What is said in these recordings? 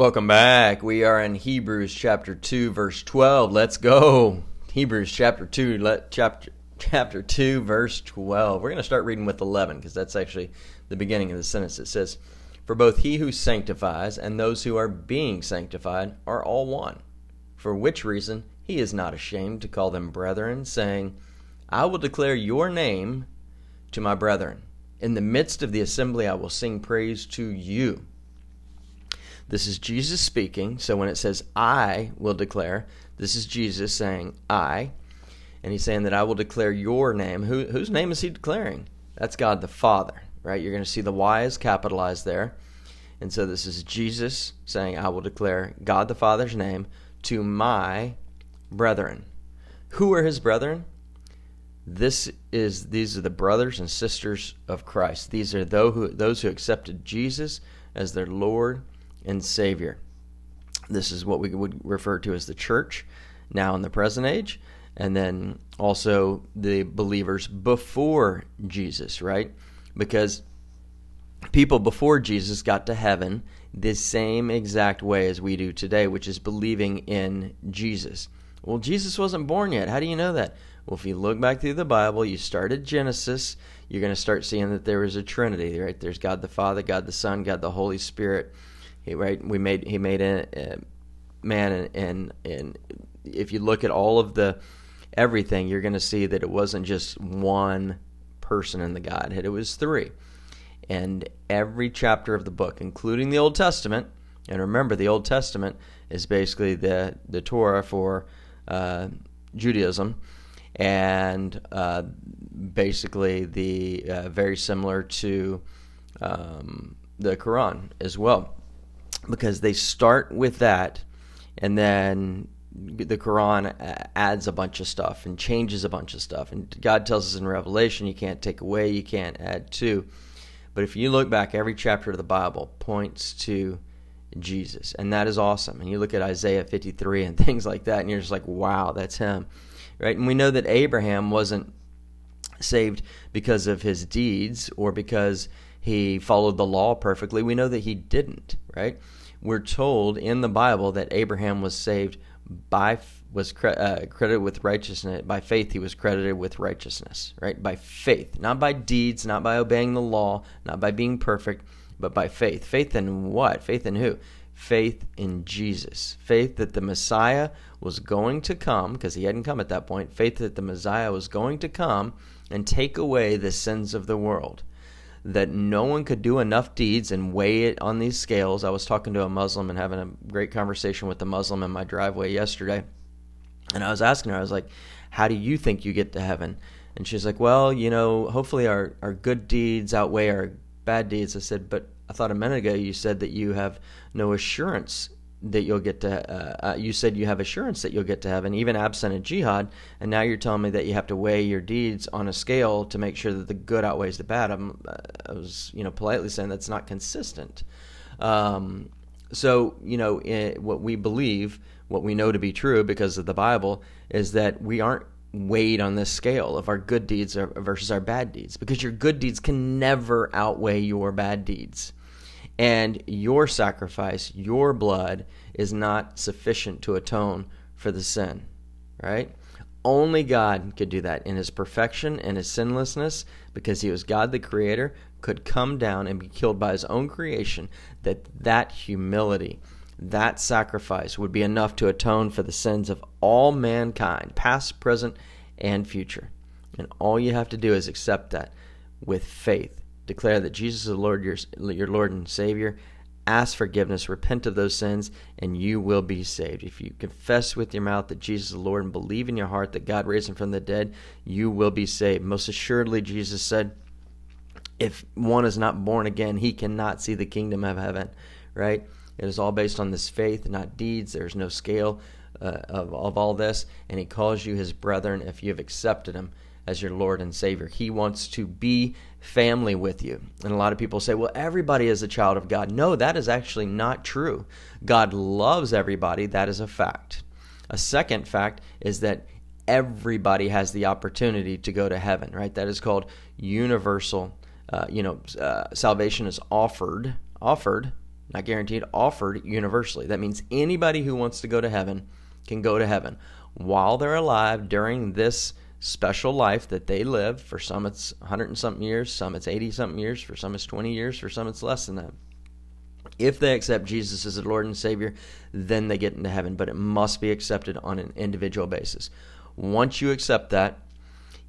Welcome back. We are in Hebrews chapter 2 verse 12. Let's go. Hebrews chapter 2 let chapter chapter 2 verse 12. We're going to start reading with 11 because that's actually the beginning of the sentence. It says, "For both he who sanctifies and those who are being sanctified are all one. For which reason he is not ashamed to call them brethren, saying, I will declare your name to my brethren. In the midst of the assembly I will sing praise to you." This is Jesus speaking. So when it says, I will declare, this is Jesus saying, I. And he's saying that I will declare your name. Who, whose name is he declaring? That's God the Father, right? You're going to see the Y is capitalized there. And so this is Jesus saying, I will declare God the Father's name to my brethren. Who are his brethren? This is these are the brothers and sisters of Christ. These are those who, those who accepted Jesus as their Lord and Savior. This is what we would refer to as the church now in the present age, and then also the believers before Jesus, right? Because people before Jesus got to heaven the same exact way as we do today, which is believing in Jesus. Well, Jesus wasn't born yet. How do you know that? Well, if you look back through the Bible, you start at Genesis, you're going to start seeing that there is a Trinity, right? There's God the Father, God the Son, God the Holy Spirit right? We made he made a, a man, and, and and if you look at all of the everything, you're going to see that it wasn't just one person in the Godhead; it was three. And every chapter of the book, including the Old Testament, and remember, the Old Testament is basically the the Torah for uh, Judaism, and uh, basically the uh, very similar to um, the Quran as well because they start with that and then the Quran uh, adds a bunch of stuff and changes a bunch of stuff. And God tells us in Revelation, you can't take away, you can't add to. But if you look back, every chapter of the Bible points to Jesus. And that is awesome. And you look at Isaiah 53 and things like that, and you're just like, wow, that's him. Right? And we know that Abraham wasn't saved because of his deeds or because he followed the law perfectly. We know that he didn't, right? We're told in the Bible that Abraham was saved by was cre- uh, credited with righteousness by faith. He was credited with righteousness, right? By faith, not by deeds, not by obeying the law, not by being perfect, but by faith. Faith in what? Faith in who? Faith in Jesus. Faith that the Messiah was going to come, because he hadn't come at that point. Faith that the Messiah was going to come and take away the sins of the world that no one could do enough deeds and weigh it on these scales. I was talking to a Muslim and having a great conversation with a Muslim in my driveway yesterday. And I was asking her, I was like, How do you think you get to heaven? And she's like, Well, you know, hopefully our, our good deeds outweigh our bad deeds. I said, But I thought a minute ago you said that you have no assurance that you'll get to. Uh, uh, you said you have assurance that you'll get to heaven, even absent a jihad, and now you're telling me that you have to weigh your deeds on a scale to make sure that the good outweighs the bad. I'm, uh, I was, you know, politely saying that's not consistent. Um, so, you know, it, what we believe, what we know to be true because of the Bible, is that we aren't weighed on this scale of our good deeds versus our bad deeds because your good deeds can never outweigh your bad deeds and your sacrifice, your blood, is not sufficient to atone for the sin, right? Only God could do that in his perfection and his sinlessness, because he was God the creator, could come down and be killed by his own creation, that that humility, that sacrifice would be enough to atone for the sins of all mankind, past, present, and future. And all you have to do is accept that with faith declare that Jesus is Lord, your, your Lord and Savior. Ask forgiveness, repent of those sins, and you will be saved. If you confess with your mouth that Jesus is Lord and believe in your heart that God raised him from the dead, you will be saved. Most assuredly, Jesus said, if one is not born again, he cannot see the kingdom of heaven, right? It is all based on this faith, not deeds. There's no scale uh, of, of all this. And he calls you his brethren if you have accepted him as your Lord and Savior. He wants to be family with you. And a lot of people say, well, everybody is a child of God. No, that is actually not true. God loves everybody. That is a fact. A second fact is that everybody has the opportunity to go to heaven, right? That is called universal. Uh, you know, uh, salvation is offered, offered, not guaranteed, offered universally. That means anybody who wants to go to heaven can go to heaven while they're alive during this special life that they live. For some, it's 100 and something years, some it's 80 something years, for some, it's 20 years, for some, it's less than that. If they accept Jesus as a Lord and Savior, then they get into heaven, but it must be accepted on an individual basis. Once you accept that,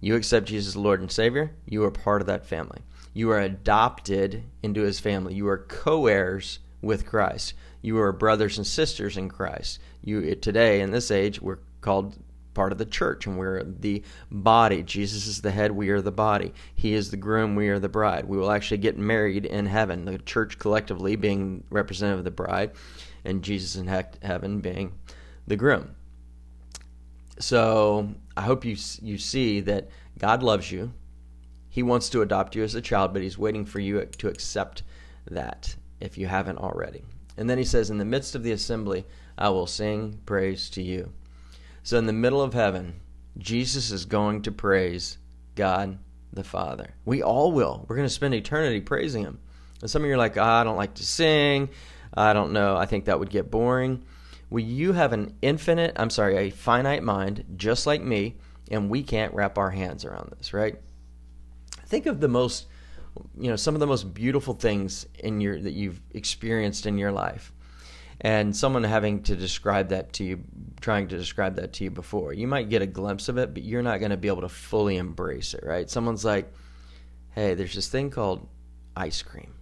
you accept Jesus as Lord and Savior, you are part of that family. You are adopted into his family. You are co heirs with Christ. You are brothers and sisters in Christ. You today in this age we're called part of the church and we're the body. Jesus is the head, we are the body. He is the groom, we are the bride. We will actually get married in heaven, the church collectively being representative of the bride, and Jesus in heaven being the groom. So I hope you you see that God loves you. He wants to adopt you as a child, but He's waiting for you to accept that if you haven't already. And then He says, In the midst of the assembly, I will sing praise to you. So, in the middle of heaven, Jesus is going to praise God the Father. We all will. We're going to spend eternity praising Him. And some of you are like, oh, I don't like to sing. I don't know. I think that would get boring. Well, you have an infinite, I'm sorry, a finite mind, just like me, and we can't wrap our hands around this, right? Think of the most, you know, some of the most beautiful things in your that you've experienced in your life and someone having to describe that to you, trying to describe that to you before. You might get a glimpse of it, but you're not going to be able to fully embrace it, right? Someone's like, hey, there's this thing called ice cream,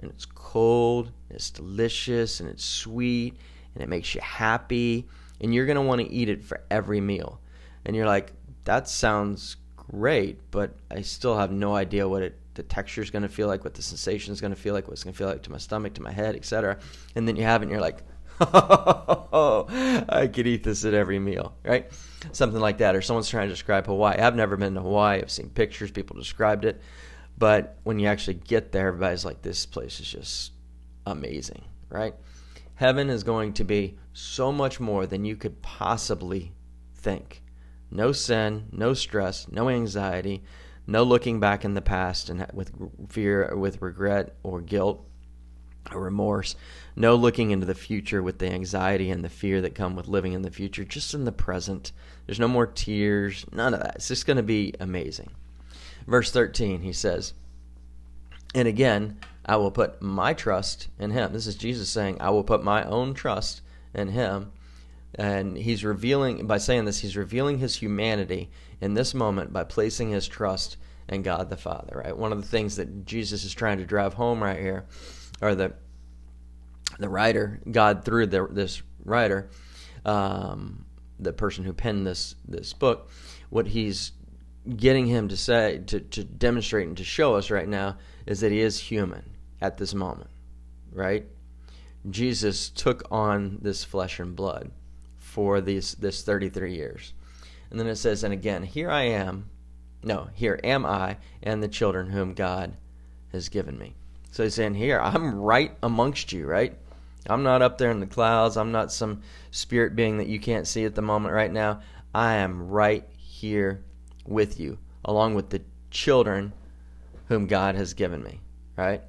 and it's cold, and it's delicious, and it's sweet, and it makes you happy, and you're going to want to eat it for every meal. And you're like, that sounds great, but I still have no idea what it the texture is going to feel like, what the sensation is going to feel like, what it's going to feel like to my stomach, to my head, etc. And then you have it, and you're like, oh, I could eat this at every meal, right? Something like that. Or someone's trying to describe Hawaii. I've never been to Hawaii. I've seen pictures, people described it. But when you actually get there, everybody's like, this place is just amazing, right? Heaven is going to be so much more than you could possibly think. No sin, no stress, no anxiety, no looking back in the past and with fear, with regret or guilt or remorse. No looking into the future with the anxiety and the fear that come with living in the future. Just in the present. There's no more tears. None of that. It's just going to be amazing. Verse 13, he says, And again, I will put my trust in him. This is Jesus saying, I will put my own trust in him. And he's revealing, by saying this, he's revealing his humanity in this moment by placing his trust in God the Father, right? One of the things that Jesus is trying to drive home right here, or the the writer, God through the, this writer, um, the person who penned this this book, what he's getting him to say, to, to demonstrate and to show us right now is that he is human at this moment, right? Jesus took on this flesh and blood for these this 33 years. And then it says, and again, here I am. No, here am I and the children whom God has given me. So he's saying, here, I'm right amongst you, right? I'm not up there in the clouds. I'm not some spirit being that you can't see at the moment right now. I am right here with you, along with the children whom God has given me, right?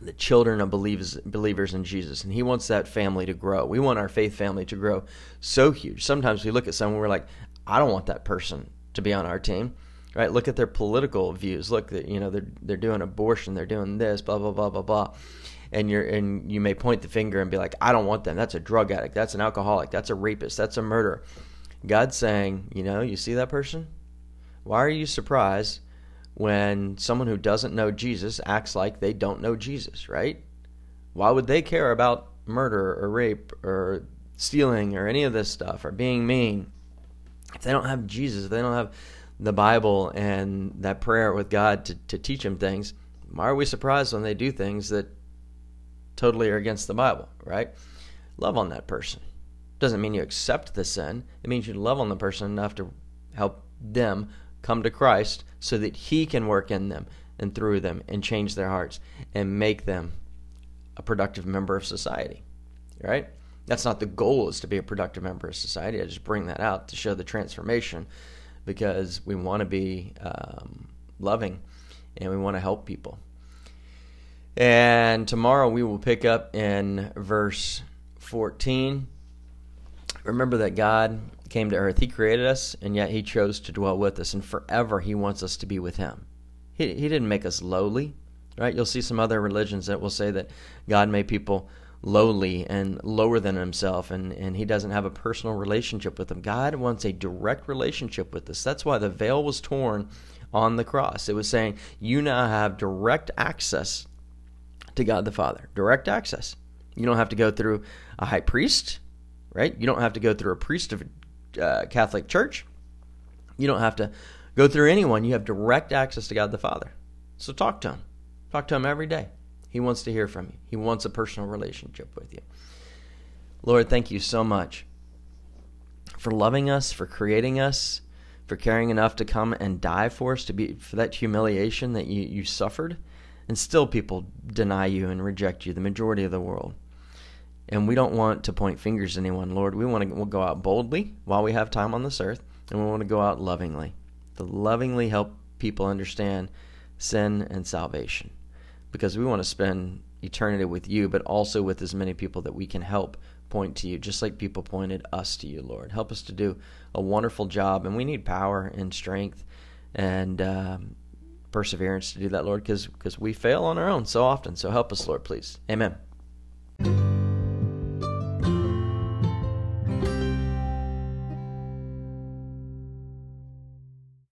The children of believers believers in Jesus and he wants that family to grow. We want our faith family to grow so huge. Sometimes we look at someone we're like, I don't want that person to be on our team. Right? Look at their political views. Look that you know they're they're doing abortion, they're doing this, blah blah blah blah blah. And you're and you may point the finger and be like, I don't want them. That's a drug addict, that's an alcoholic, that's a rapist, that's a murderer. God's saying, you know, you see that person? Why are you surprised when someone who doesn't know Jesus acts like they don't know Jesus, right? Why would they care about murder or rape or stealing or any of this stuff or being mean if they don't have Jesus, if they don't have the Bible and that prayer with God to, to teach them things? Why are we surprised when they do things that totally are against the Bible, right? Love on that person. Doesn't mean you accept the sin. It means you love on the person enough to help them come to Christ so that He can work in them and through them and change their hearts and make them a productive member of society. Right? That's not the goal, is to be a productive member of society. I just bring that out to show the transformation because we want to be um, loving and we want to help people. And tomorrow we will pick up in verse 14. Remember that God came to earth. He created us, and yet He chose to dwell with us. And forever He wants us to be with Him. He, he didn't make us lowly, right? You'll see some other religions that will say that God made people lowly and lower than himself and, and he doesn't have a personal relationship with them. God wants a direct relationship with us. That's why the veil was torn on the cross. It was saying, You now have direct access to God the Father. Direct access. You don't have to go through a high priest, right? You don't have to go through a priest of a uh, Catholic Church. You don't have to go through anyone. You have direct access to God the Father. So talk to Him. Talk to Him every day. He wants to hear from you, He wants a personal relationship with you. Lord, thank you so much for loving us, for creating us, for caring enough to come and die for us, to be for that humiliation that you, you suffered. And still people deny you and reject you, the majority of the world. And we don't want to point fingers at anyone, Lord. We want to we'll go out boldly while we have time on this earth, and we want to go out lovingly. To lovingly help people understand sin and salvation. Because we want to spend eternity with you, but also with as many people that we can help point to you, just like people pointed us to you, Lord. Help us to do a wonderful job, and we need power and strength and um, perseverance to do that, Lord, because we fail on our own so often. So help us, Lord, please. Amen.